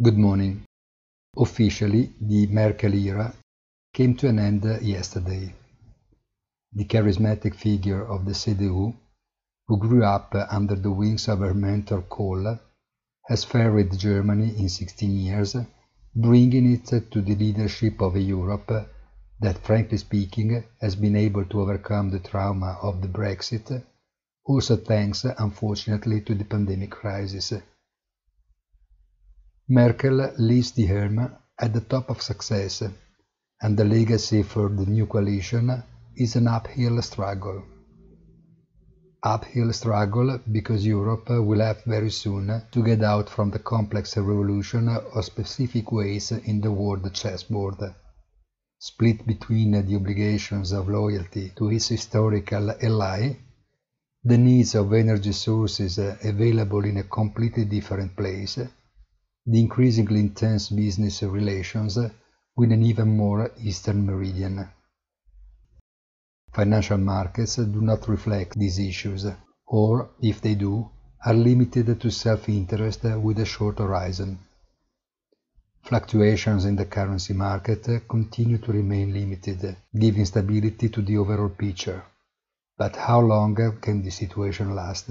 Good morning. Officially, the Merkel era came to an end yesterday. The charismatic figure of the CDU, who grew up under the wings of her mentor Kohl, has ferried Germany in 16 years, bringing it to the leadership of a Europe that, frankly speaking, has been able to overcome the trauma of the Brexit, also thanks, unfortunately, to the pandemic crisis. Merkel leaves the ERM at the top of success, and the legacy for the new coalition is an uphill struggle. Uphill struggle because Europe will have very soon to get out from the complex revolution of specific ways in the world chessboard, split between the obligations of loyalty to its historical ally, the needs of energy sources available in a completely different place, the increasingly intense business relations with an even more eastern meridian. Financial markets do not reflect these issues, or, if they do, are limited to self-interest with a short horizon. Fluctuations in the currency market continue to remain limited, giving stability to the overall picture. But how long can this situation last?